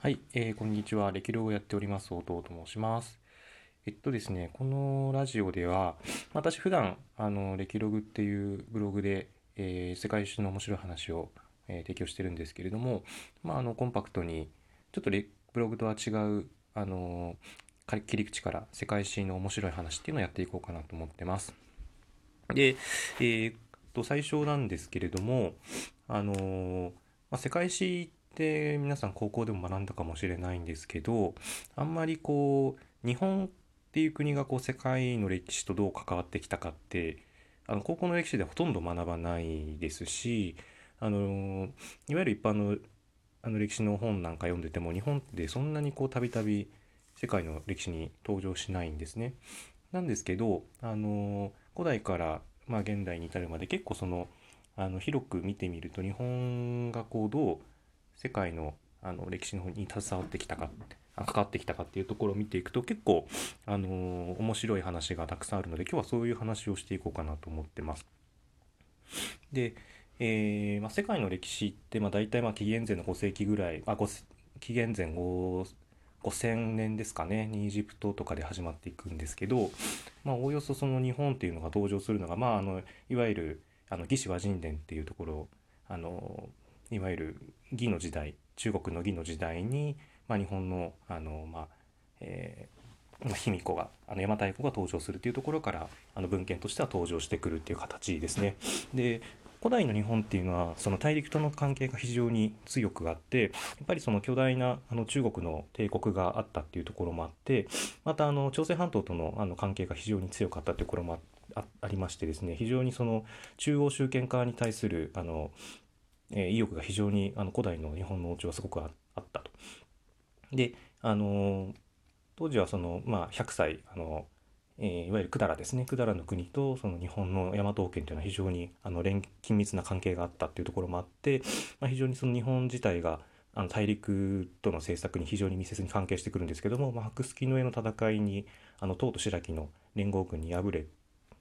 はい、えー、こんにちは。歴ロをやっております、弟と申します。えっとですね、このラジオでは、私普段、あの、歴ログっていうブログで、えー、世界史の面白い話を、えー、提供してるんですけれども、まあ、あの、コンパクトに、ちょっとブログとは違う、あの、切り口から世界史の面白い話っていうのをやっていこうかなと思ってます。で、えー、っと、最初なんですけれども、あの、まあ、世界史って皆さん高校でも学んだかもしれないんですけどあんまりこう日本っていう国がこう世界の歴史とどう関わってきたかってあの高校の歴史ではほとんど学ばないですしあのいわゆる一般のあの歴史の本なんか読んでても日本ってそんなにこうたびたび世界の歴史に登場しないんですね。なんですけどあの古代からまあ現代に至るまで結構そのあの広く見てみると日本がこうどう世界のあの歴史の方に携わってきたかって関わってきたかっていうところを見ていくと結構、あのー、面白い話がたくさんあるので今日はそういう話をしていこうかなと思ってます。で、えー、まあ、世界の歴史って、まあ、大体まあ紀元前の5世紀ぐらいあ紀元前5000年ですかねにエジプトとかで始まっていくんですけど、まあ、おおよそその日本っていうのが登場するのが、まあ、あのいわゆるあの魏志倭人伝っていうところあのいわゆる魏の時代中国の魏の時代に、まあ、日本のあの、まあえー、卑弥呼があの邪馬台国が登場するというところからあの文献としては登場してくるっていう形ですね。で古代の日本っていうのはその大陸との関係が非常に強くあってやっぱりその巨大なあの中国の帝国があったっていうところもあってまたあの朝鮮半島とのあの関係が非常に強かったというところもありましてですね非常にその中央集権化に対するあのえ、意欲が非常にあの古代の日本の王朝はすごくあったと。で、あの当時はその、まあ、100歳あの、え、いわゆる百済ですね百済の国とその日本の大和王権というのは非常にあの連緊密な関係があったっていうところもあって、まあ、非常にその日本自体があの大陸との政策に非常に密接に関係してくるんですけども、まあ、白月の上の戦いにあの唐と白木の連合軍に敗れ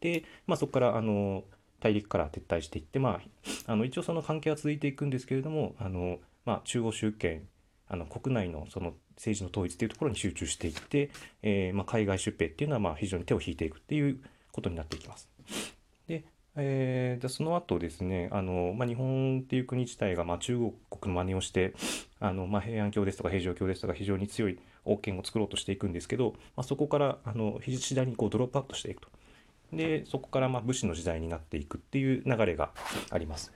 て、まあ、そこからあの大陸から撤退していって、まあ、あの一応その関係は続いていくんですけれどもあの、まあ、中央集権あの国内のその政治の統一というところに集中していって、えー、まあ、海外出兵っていうのはまあ非常に手を引いていくっていうことになっていきます。で、えー、その後ですねあの、まあ、日本っていう国自体がまあ中国の真似をしてあの、まあ、平安京ですとか平城京ですとか非常に強い王権を作ろうとしていくんですけど、まあ、そこからあの次第にこうドロップアウトしていくと。でそこからま武士の時代になっていくっていう流れがあります。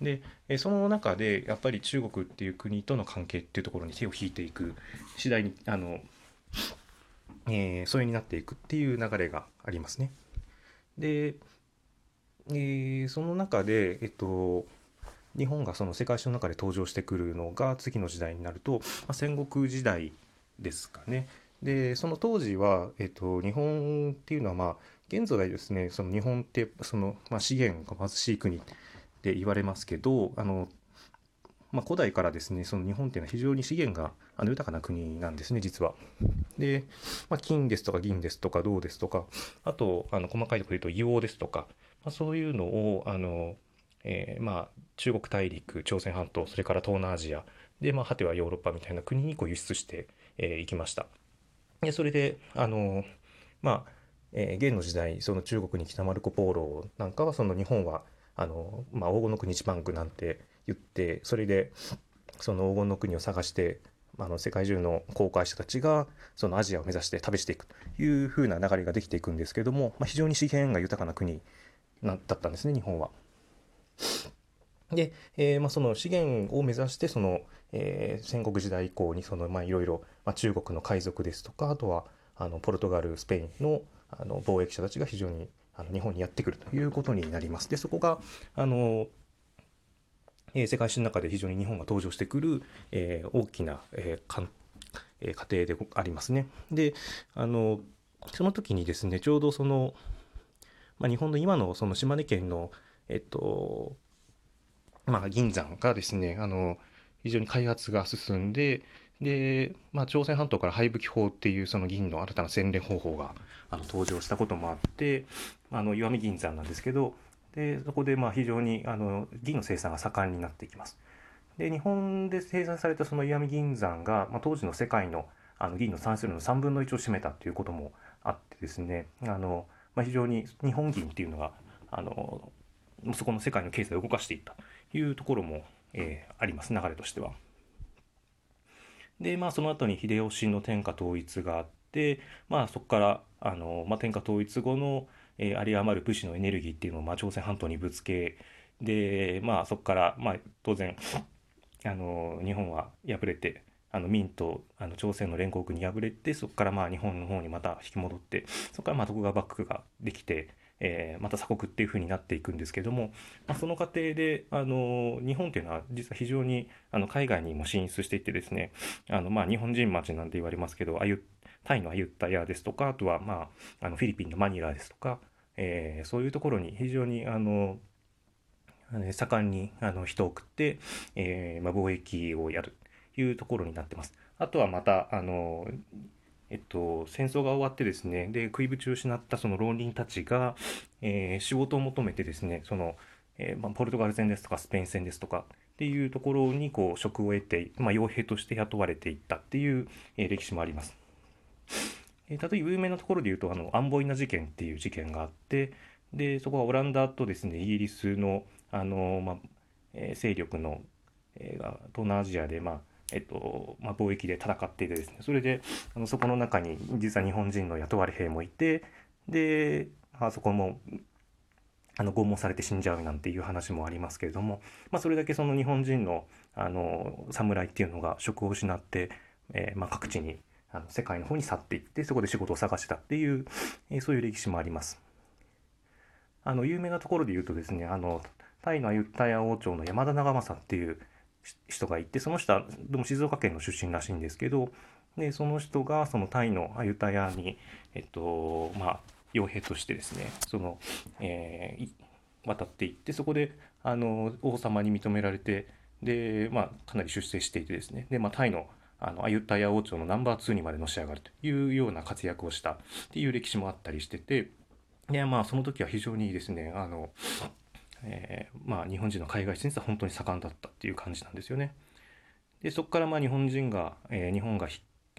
でその中でやっぱり中国っていう国との関係っていうところに手を引いていく次第にあの、えー、それになっていくっていう流れがありますね。で、えー、その中で、えっと、日本がその世界史の中で登場してくるのが次の時代になると、まあ、戦国時代ですかね。でその当時は、えっと、日本っていうのはまあ現在ですねその日本ってその、まあ、資源が貧しい国って言われますけどあの、まあ、古代からですねその日本っていうのは非常に資源があの豊かな国なんですね実は。で、まあ、金ですとか銀ですとか銅ですとかあとあの細かいところで言うと硫黄ですとか、まあ、そういうのをあの、えー、まあ中国大陸朝鮮半島それから東南アジアで、まあ、果てはヨーロッパみたいな国にこう輸出してい、えー、きました。でそれであのまあ、えー、現の時代その中国に来たマルコ・ポーロなんかはその日本はあの、まあ、黄金の国一番区なんて言ってそれでその黄金の国を探してあの世界中の航海者たちがそのアジアを目指して旅していくというふうな流れができていくんですけども、まあ、非常に資源が豊かな国だったんですね日本は。で、えーまあ、その資源を目指してその、えー、戦国時代以降にその、ま、いろいろ、ま、中国の海賊ですとかあとはあのポルトガルスペインのあの貿易者たちが非常にあの日本にやってくるということになります。でそこがあのえー、世界史の中で非常に日本が登場してくる、えー、大きな、えーかえー、過程でありますね。であのその時にですねちょうどその、まあ、日本の今のその島根県のえっとまあ、銀山がですねあの非常に開発が進んでで、まあ、朝鮮半島から廃武器法っていうその銀の新たな洗練方法があの登場したこともあってあの石見銀山なんですけどでそこでまあ非常にあの銀の生産が盛んになっていきます。で日本で生産されたその石見銀山が、まあ、当時の世界のあの銀の産出量の3分の1を占めたということもあってですねあの、まあ、非常に日本銀っていうのがあのそこの世界の経済を動かしていったというところも、えー、あります流れとしては。でまあその後に秀吉の天下統一があってまあそこからあの、まあ、天下統一後の、えー、有り余る武士のエネルギーっていうのを、まあ、朝鮮半島にぶつけでまあそこから、まあ、当然あの日本は敗れてあの明とあの朝鮮の連合軍に敗れてそこからまあ日本の方にまた引き戻ってそこからまあ徳川幕府ができて、えー、また鎖国っていう風になっていくんですけども、まあ、その過程であの日本っていうのは実は非常にあの海外にも進出していってですねあのまあ日本人町なんて言われますけどあゆタイのアユッタヤですとかあとはまああのフィリピンのマニラですとか、えー、そういうところに非常にあの盛んにあの人を送って、えーまあ、貿易をやるというところになってます。あとはまたあのえっと、戦争が終わってですねで食いぶちを失ったその浪人たちが、えー、仕事を求めてですねその、えーまあ、ポルトガル戦ですとかスペイン戦ですとかっていうところにこう職を得て、まあ、傭兵として雇われていったっていう、えー、歴史もあります。え、例えば有名なところで言うとあのアンボイナ事件っていう事件があってでそこはオランダとですねイギリスのあの、まあえ、勢力の、えー、東南アジアで、まあえっとまあ、貿易で戦っていてですねそれであのそこの中に実は日本人の雇われ兵もいてであそこもあの拷問されて死んじゃうなんていう話もありますけれども、まあ、それだけその日本人のあの侍っていうのが職を失って、えー、まあ、各地にあの世界の方に去っていってそこで仕事を探したっていう、えー、そういう歴史もあります。あの有名なところで言うとですねあのタイのアユタヤ王朝の山田長政っていう人がいてその人はでも静岡県の出身らしいんですけどでその人がそのタイのアユタヤにえっとまあ傭兵としてですねその、えー、渡っていってそこであの王様に認められてで、まあ、かなり出世していてですねで、まあ、タイのあのアユタヤ王朝のナンバー2にまでのし上がるというような活躍をしたっていう歴史もあったりしててでまあその時は非常にですねあのえー、まあ、日本人の海外進出は本当に盛んだったっていう感じなんですよね。でそこからまあ日本人が、えー、日本が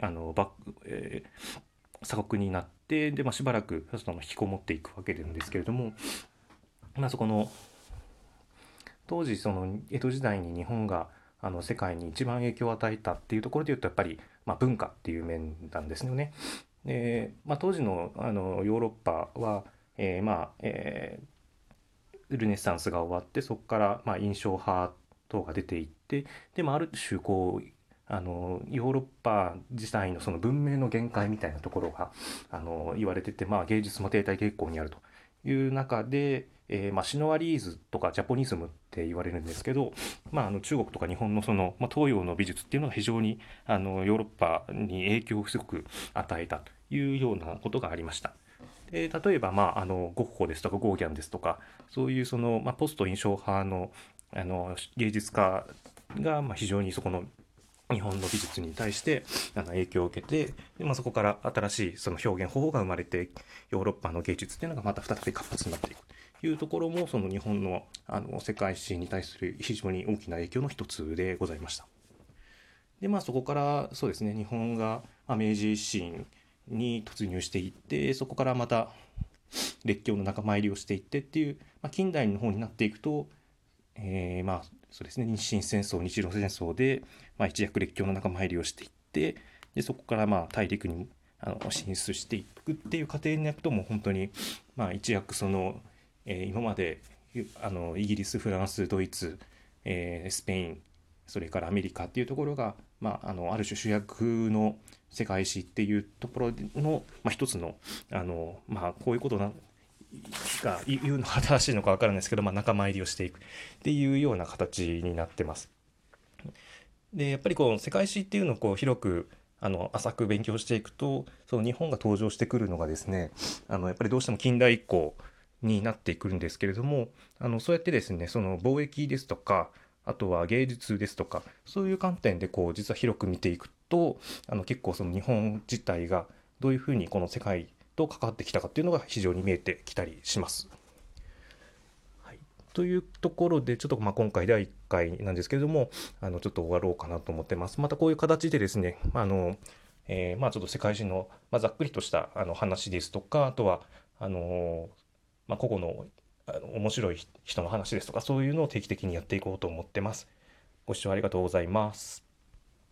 あのバッ、えー、鎖国になってで、まあ、しばらくその引きこもっていくわけなんですけれども、まあ、そこの当時その江戸時代に日本があの世界に一番影響を与えたっていうところで言うとやっぱり、まあ、文化っていう面なんですよね。でまあ、当時のあのヨーロッパは、えー、まあ、えー、ルネサンスが終わってそこからまあ印象派等が出ていってでもある種こうあのヨーロッパ自体のその文明の限界みたいなところがあの言われてて、まあ、芸術も停滞傾向にあるという中で、えーまあ、シノワリーズとかジャポニズムって言われるんですけど、まあ、あの中国とか日本のその、まあ、東洋の美術っていうのが非常にあのヨーロッパに影響をすごく与えたというようなことがありました。で例えば、まあ、あのゴッホですとかゴーギャンですとかそういうその、まあ、ポスト印象派のあの芸術家が、まあ、非常にそこの日本の美術に対してあの影響を受けてで、まあ、そこから新しいその表現方法が生まれてヨーロッパの芸術っていうのがまた再び活発になっていくというところもその日本のあの世界史に対する非常に大きな影響の一つでございました。でまあそこからそうですね日本が、まあ、明治維新に突入していってそこからまた列強の仲間入りをしていってっていう、まあ、近代の方になっていくと、えー、まあそうですね日清戦争日露戦争で、まあ、一躍列強の仲間入りをしていってでそこからまあ大陸にあの進出していくっていう過程になるともう本当に、まあ、一躍その、えー、今まであのイギリスフランスドイツ、えー、スペインそれからアメリカっていうところが、まあ、あのある種主役の世界史っていうところの、まあ、一つのあの、まあ、こういうことなが言うのが正しいのか分からないですけど、まあ、仲間入りをしていくっていうような形になってます。でやっぱりこう世界史っていうのをこう広くあの浅く勉強していくとその日本が登場してくるのがですねあのやっぱりどうしても近代以降になってくるんですけれどもあのそうやってですねその貿易ですとかあとは芸術ですとかそういう観点でこう実は広く見ていくとあの結構その日本自体がどういうふうにこの世界と関わってきたかっていうのが非常に見えてきたりします。はい、というところでちょっとまあ今回第1回なんですけれども、あの、ちょっと終わろうかなと思ってます。またこういう形でですね、あの、えー、まあちょっと世界史の、まあ、ざっくりとしたあの話ですとか、あとは、あのまあ、個々のあの面白い人の話ですとか、そういうのを定期的にやっていこうと思ってます。ご視聴ありがとうございます。